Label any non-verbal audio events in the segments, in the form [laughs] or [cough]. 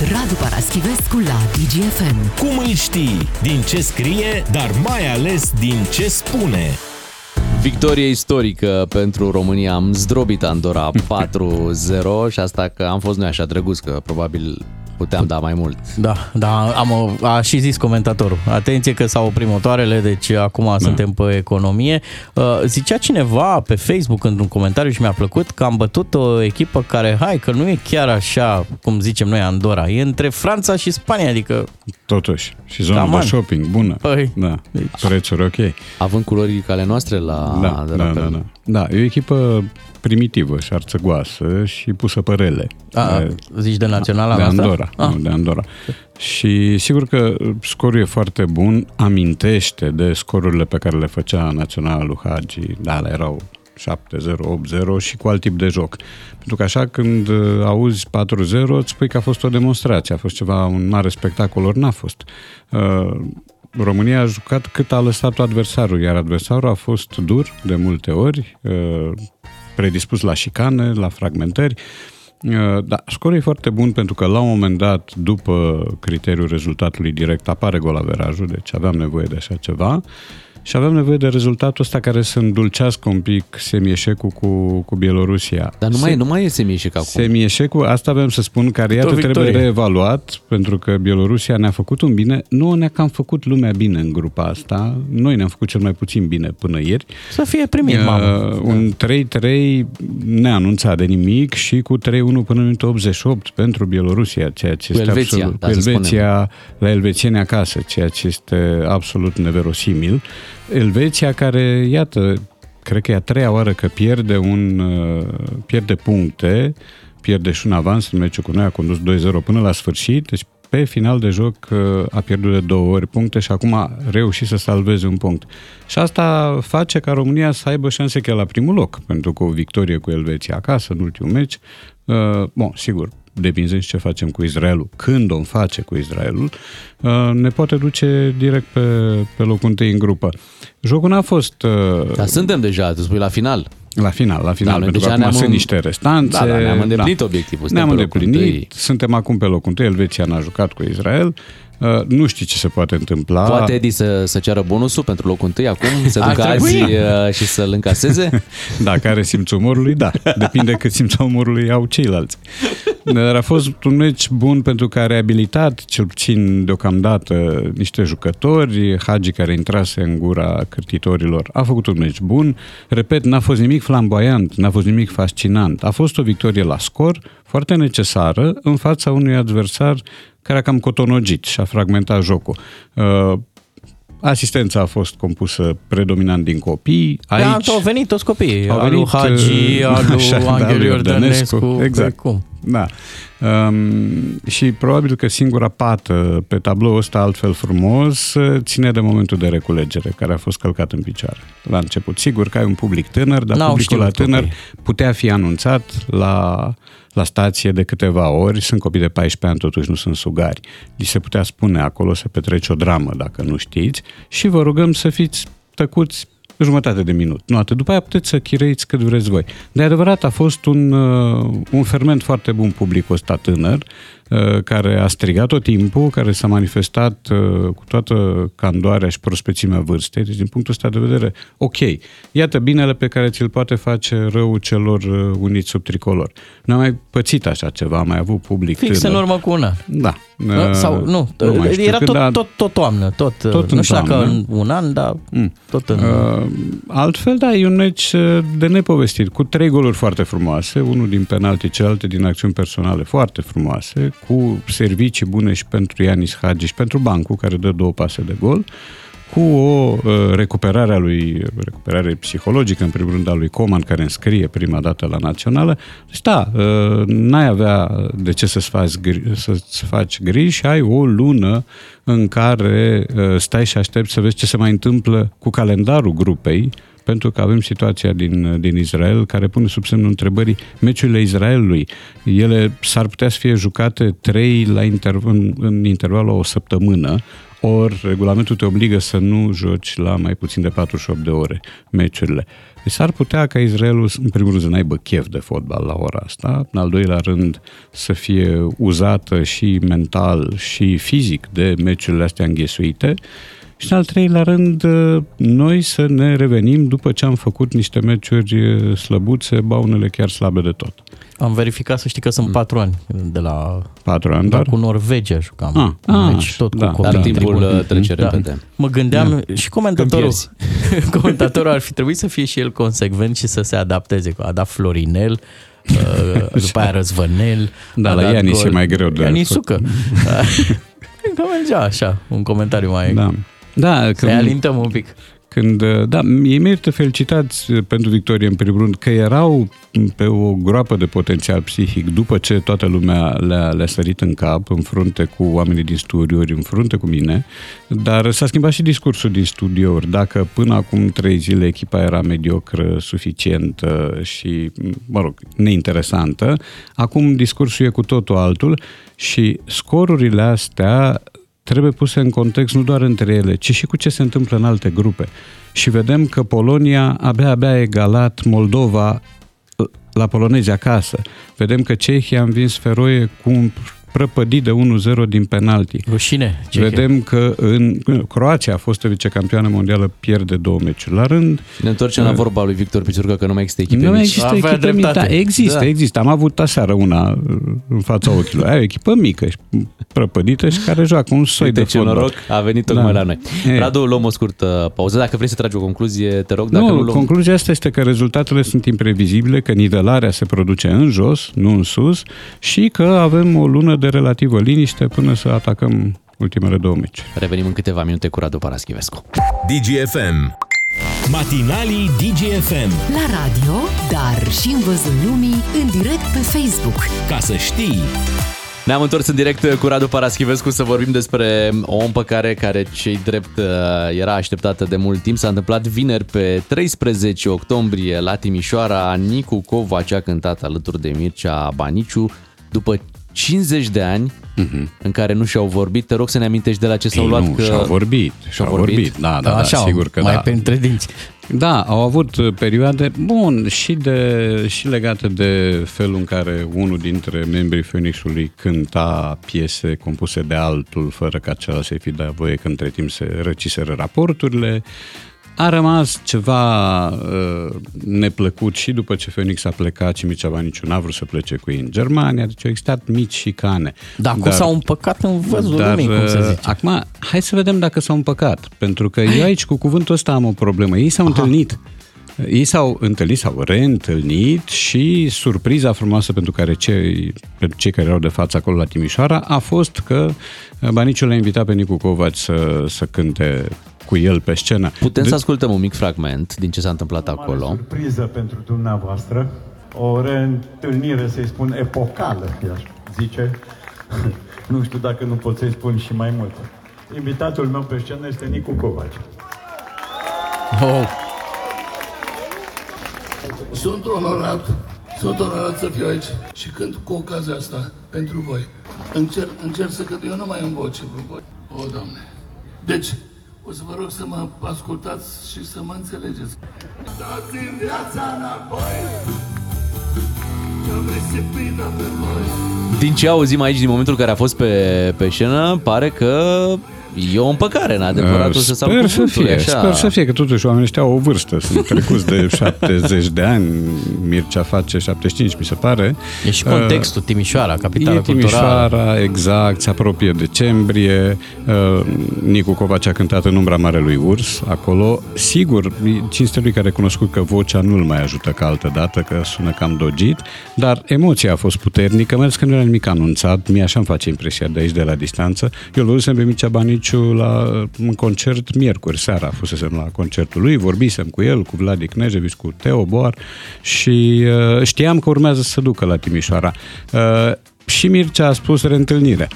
Radu Paraschivescu la DGFM. Cum îl știi? Din ce scrie, dar mai ales din ce spune. Victorie istorică pentru România. Am zdrobit Andorra [laughs] 4-0 și asta că am fost noi așa drăguț, că probabil puteam da mai mult. Da, da, am, a și zis comentatorul. Atenție că s-au oprit motoarele, deci acum da. suntem pe economie. Uh, zicea cineva pe Facebook într-un comentariu și mi-a plăcut că am bătut o echipă care, hai, că nu e chiar așa, cum zicem noi, Andorra. E între Franța și Spania, adică... Totuși. Și zona de shopping, bună. Păi, da. Deci... Prețuri ok. Având culori ale noastre la... Da, de da, la da, da. Da, e o echipă primitivă și arțăgoasă și pusă pe rele. A, zici de naționala De asta? Andorra, Ah. nu, de Andorra. Și sigur că scorul e foarte bun, amintește de scorurile pe care le făcea naționala lui Hagi, da, alea erau 7-0, 8-0 și cu alt tip de joc. Pentru că așa când uh, auzi 4-0 îți spui că a fost o demonstrație, a fost ceva, un mare spectacol, ori n-a fost. Uh, România a jucat cât a lăsat adversarul, iar adversarul a fost dur de multe ori, uh, predispus la șicane, la fragmentări. Uh, Da, scorul e foarte bun pentru că la un moment dat, după criteriul rezultatului direct, apare golaverajul, deci aveam nevoie de așa ceva și aveam nevoie de rezultatul ăsta care să îndulcească un pic semieșecul cu, cu Bielorusia. Dar nu mai, nu mai e semieșec acum. Semieșecul, asta avem să spun, care iată victorie. trebuie reevaluat, pentru că Bielorusia ne-a făcut un bine, nu ne-a cam făcut lumea bine în grupa asta, noi ne-am făcut cel mai puțin bine până ieri. Să fie primit, mamă. Uh, un 3-3 neanunțat de nimic și cu 3-1 până în minutul 88 pentru Bielorusia, ceea ce Cu este Elveția, absolut... da, să spunem. Elveția, la elvețieni acasă, ceea ce este absolut neverosimil. Elveția care, iată, cred că e a treia oară că pierde un uh, pierde puncte, pierde și un avans în meciul cu noi, a condus 2-0 până la sfârșit, deci pe final de joc uh, a pierdut de două ori puncte și acum a reușit să salveze un punct. Și asta face ca România să aibă șanse chiar la primul loc, pentru că o victorie cu Elveția acasă în ultimul meci, uh, bun, sigur, depinzând și ce facem cu Israelul, când o face cu Israelul, uh, ne poate duce direct pe, pe locul întâi în grupă. Jocul n-a fost uh, Dar suntem deja, tu spui la final. la final, la final, Da, noi pentru că deja acum ne-am sunt în- niște restanțe. Da, da, ne-am îndeplinit obiectivul, suntem Ne-am pe locul îndeplinit, întâi. suntem acum pe locul întâi, Elveția n-a jucat cu Israel, uh, nu știi ce se poate întâmpla. Poate Edi să, să ceară bonusul pentru locul întâi acum, [laughs] să Ar ducă trebui. alții uh, și să-l încaseze? [laughs] Da, care simțul umorului, da. Depinde cât simțul umorului au ceilalți. [laughs] Dar a fost un meci bun pentru că a reabilitat, cel puțin deocamdată, niște jucători. Hagi, care intrase în gura cârtitorilor, a făcut un meci bun. Repet, n-a fost nimic flamboyant, n-a fost nimic fascinant. A fost o victorie la scor, foarte necesară, în fața unui adversar care a cam cotonogit și a fragmentat jocul. Uh, Asistența a fost compusă predominant din copii. Aici, Aici... au venit toți copiii. Au Al lui venit, Hagi, uh, al lui [laughs] așa, da, Angel lui Iordănescu. Iordănescu, exact. Păi cum? Da. Um, și probabil că singura pată pe tabloul ăsta altfel frumos uh, ține de momentul de reculegere, care a fost călcat în picioare la început. Sigur că ai un public tânăr, dar N-au publicul la știut tânăr copiii. putea fi anunțat la, la stație de câteva ori. Sunt copii de 14 ani, totuși nu sunt sugari. Li se putea spune acolo să petrece o dramă, dacă nu știți, și vă rugăm să fiți tăcuți jumătate de minut. Nu atât. După aia puteți să chireiți cât vreți voi. De adevărat a fost un, uh, un ferment foarte bun publicul ăsta tânăr, uh, care a strigat tot timpul, care s-a manifestat uh, cu toată candoarea și prospețimea vârstei. Deci, din punctul ăsta de vedere, ok. Iată binele pe care ți-l poate face rău celor uh, uniți sub tricolor. Nu am mai pățit așa ceva, am mai avut public Fix tânăr. în urmă cu un an. Da. Uh, Sau, nu, nu mai știu era când, tot, dar- tot, tot toamnă, tot, Tot nu în știu dacă toamnă. în un an, dar Mm. tot în... Uh, altfel, da, e un meci uh, de nepovestit, cu trei goluri foarte frumoase, unul din penalti, celelalte din acțiuni personale foarte frumoase, cu servicii bune și pentru Ianis Hagi și pentru Bancu, care dă două pase de gol, cu o uh, recuperare a lui, recuperare psihologică, în primul rând, a lui Coman, care înscrie prima dată la națională. Deci, da, uh, n-ai avea de ce să-ți faci, gri- să-ți faci griji și ai o lună în care uh, stai și aștepți să vezi ce se mai întâmplă cu calendarul grupei, pentru că avem situația din, din Israel care pune sub semnul întrebării meciurile Israelului. Ele s-ar putea să fie jucate trei la interv- în, în intervalul o săptămână, ori regulamentul te obligă să nu joci la mai puțin de 48 de ore meciurile. Deci s-ar putea ca Israelul, în primul rând, să n-aibă chef de fotbal la ora asta, în al doilea rând să fie uzată și mental și fizic de meciurile astea înghesuite și în al treilea rând, noi să ne revenim după ce am făcut niște meciuri slăbuțe, ba unele chiar slabe de tot. Am verificat să știi că sunt patru ani de la... Patru ani, dar? dar? cu Norvegia jucam. Ah, ah, deci tot da, cu Dar copii în timpul tribune. uh, trece Da. repede. Mă gândeam și comentatorul, pierzi. [laughs] comentatorul ar fi trebuit să fie și el consecvent și să se adapteze. A dat Florinel, uh, [laughs] după aia Răzvănel. Da, a la dat Ianis gol. e mai greu de Ianis făcut. Sucă. [laughs] Că mergea așa, un comentariu mai... Da. Da, Să-i când, alintăm un pic. Când, da, ei merită felicitați pentru victorie în primul rând, că erau pe o groapă de potențial psihic după ce toată lumea le-a, le-a sărit în cap, în frunte cu oamenii din studiouri, în frunte cu mine, dar s-a schimbat și discursul din studiouri. Dacă până acum trei zile echipa era mediocră, suficientă și, mă rog, neinteresantă, acum discursul e cu totul altul și scorurile astea trebuie puse în context nu doar între ele, ci și cu ce se întâmplă în alte grupe. Și vedem că Polonia abia-abia a egalat Moldova la polonezi acasă. Vedem că Cehia a învins Feroe cu un prăpădit de 1-0 din penalti. Rușine. Cehia. Vedem că în Croația a fost vicecampioană mondială, pierde două meciuri la rând. Ne întoarcem la vorba lui Victor Piciurcă că nu mai există echipe Nu mici. există Avea echipe mici, dreptate. da, există, Da. există. Am avut aseară una uh, în fața ochilor. Aia e o echipă mică și prăpădită și care joacă un soi Uite de ce fotbal. noroc a venit tocmai Da. la noi. E. Radu, luăm o scurtă pauză. Dacă vrei să tragi o concluzie, te rog. Dacă nu, Nu, luăm... concluzia asta este că rezultatele sunt imprevizibile, că nivelarea se produce în jos, nu în sus, și că avem o lună de relativă liniște până să atacăm ultimele două meci. Revenim în câteva minute cu Radu Paraschivescu. DGFM. Matinalii DGFM. La radio, dar și în văzul lumii, în direct pe Facebook. Ca să știi. Ne-am întors în direct cu Radu Paraschivescu să vorbim despre o împăcare care cei drept uh, era așteptată de mult timp. S-a întâmplat vineri pe 13 octombrie la Timișoara. Nicu Covaci a cântat alături de Mircea Baniciu după 50 de ani în care nu și-au vorbit. Te rog să ne amintești de la ce s-au Ei, luat nu, că... și-au vorbit, și-au vorbit? vorbit. Da, da, da, Așa, sigur că mai da. pe între dinți. Da, au avut uh, perioade, bun, și, de, și legate de felul în care unul dintre membrii Phoenixului cânta piese compuse de altul, fără ca celălalt să-i fi dat voie, că între timp se răciseră raporturile. A rămas ceva uh, neplăcut și după ce Phoenix a plecat și Mircea Baniciu n-a vrut să plece cu ei în Germania, deci au existat mici și cane. Dar cum s-au împăcat în văzul Dar, lumii, cum se uh, zice. Acum, hai să vedem dacă s-au împăcat. Pentru că eu aici cu cuvântul ăsta am o problemă. Ei s-au întâlnit. Ei s-au întâlnit, s-au reîntâlnit și surpriza frumoasă pentru care cei, pentru cei care erau de față acolo la Timișoara a fost că Baniciul l-a invitat pe Nicu Covaci să, să cânte cu el pe scenă. Putem De- să ascultăm un mic fragment din ce s-a întâmplat mare acolo. surpriză pentru dumneavoastră, o reîntâlnire, să-i spun, epocală, i-aș zice. [laughs] nu știu dacă nu pot să-i spun și mai mult. Invitatul meu pe scenă este Nicu Covaci. Oh, Sunt onorat, sunt onorat să fiu aici și cânt cu ocazia asta pentru voi. Încerc, încerc să cânt, eu nu mai am voce cu voi. O, Doamne. Deci, o să vă rog să mă ascultați și să mă înțelegeți. Dați-mi viața înapoi, că risipit pe voi. Din ce auzim aici, din momentul în care a fost pe, pe scenă, pare că e o împăcare în adevăratul să sau Sper să cuvântului, fie, așa. sper să fie, că totuși oamenii ăștia au o vârstă, sunt trecuți de [laughs] 70 de ani, Mircea face 75, mi se pare. e și contextul, Timișoara, capitală E culturală. Timișoara, exact, se apropie decembrie, uh, Nicu Covaci a cântat în umbra Marelui Urs, acolo, sigur, cinste lui care a recunoscut că vocea nu-l mai ajută ca altă dată, că sună cam dogit, dar emoția a fost puternică, mai ales că nu era nimic anunțat, mie așa îmi face impresia de aici, de la distanță. Eu îl văzusem pe Mircea Baniciu la un concert miercuri seara, fusesem la concertul lui, vorbisem cu el, cu Vladi Knejevici, cu Teo Boar și uh, știam că urmează să se ducă la Timișoara. Uh, și Mircea a spus reîntâlnire.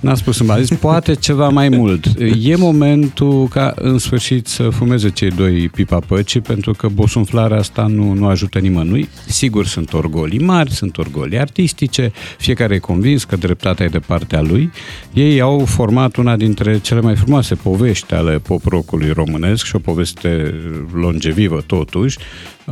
N-a spus în bază, [laughs] poate ceva mai mult. E momentul ca în sfârșit să fumeze cei doi pipa păcii, pentru că bosunflarea asta nu, nu ajută nimănui. Sigur, sunt orgolii mari, sunt orgolii artistice, fiecare e convins că dreptatea e de partea lui. Ei au format una dintre cele mai frumoase povești ale pop rock-ului românesc și o poveste longevivă totuși,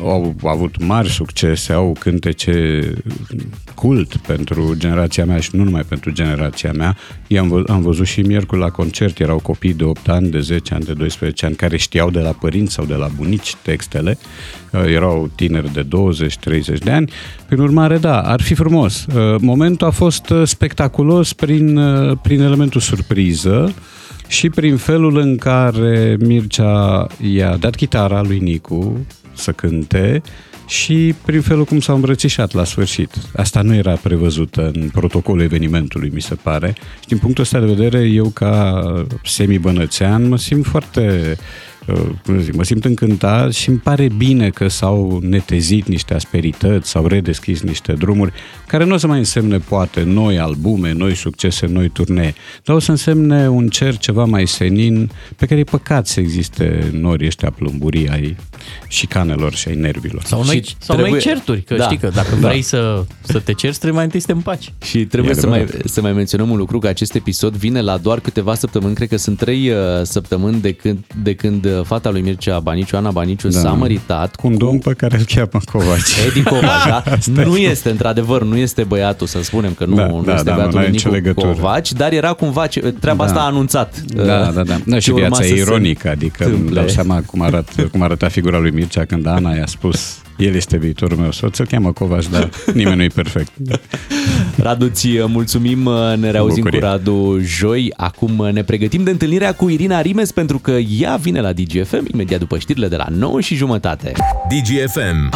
au avut mari succese, au cântece cult pentru generația mea și nu numai pentru generația mea. I-am am văzut și miercuri la concert, erau copii de 8 ani, de 10 ani, de 12 ani, care știau de la părinți sau de la bunici textele. Uh, erau tineri de 20-30 de ani. Prin urmare, da, ar fi frumos. Uh, momentul a fost uh, spectaculos prin, prin elementul surpriză, și prin felul în care Mircea i-a dat chitara lui Nicu, să cânte și prin felul cum s-au îmbrățișat la sfârșit. Asta nu era prevăzută în protocolul evenimentului, mi se pare. Și din punctul ăsta de vedere, eu ca semi-bănățean mă simt foarte cum zic, mă simt încântat și îmi pare bine că s-au netezit niște asperități, s-au redeschis niște drumuri care nu o să mai însemne poate noi albume, noi succese, noi turnee, dar o să însemne un cer ceva mai senin pe care e păcat să existe nori ăștia plumburii ai șicanelor și ai nervilor. Sau noi, și sau trebuie... noi certuri, că da. știi că dacă da. vrei să, să te cerți, trebuie mai întâi să te împaci. Și trebuie să mai, să mai menționăm un lucru, că acest episod vine la doar câteva săptămâni, cred că sunt trei uh, săptămâni de când, de când uh, fata lui Mircea Baniciu, Ana Baniciu, da. s-a măritat cu un domn pe care îl cheamă Covaci. [laughs] Edi Covaci, da? [laughs] nu este, într-adevăr, nu este băiatul, să spunem că nu, da, nu da, este da, băiatul lui Nicu legătură. Covaci, dar era cumva, treaba da. asta a anunțat. Da, da, da. da și viața e ironică, adică îmi dau seama cum, arat, cum arăta figura lui Mircea când Ana i-a spus el este viitorul meu soț, îl cheamă Covaș, dar [laughs] nimeni nu e perfect. Radu, ți mulțumim, ne reauzim Bucurie. cu Radu joi. Acum ne pregătim de întâlnirea cu Irina Rimes pentru că ea vine la DGFM imediat după știrile de la 9 și jumătate. DGFM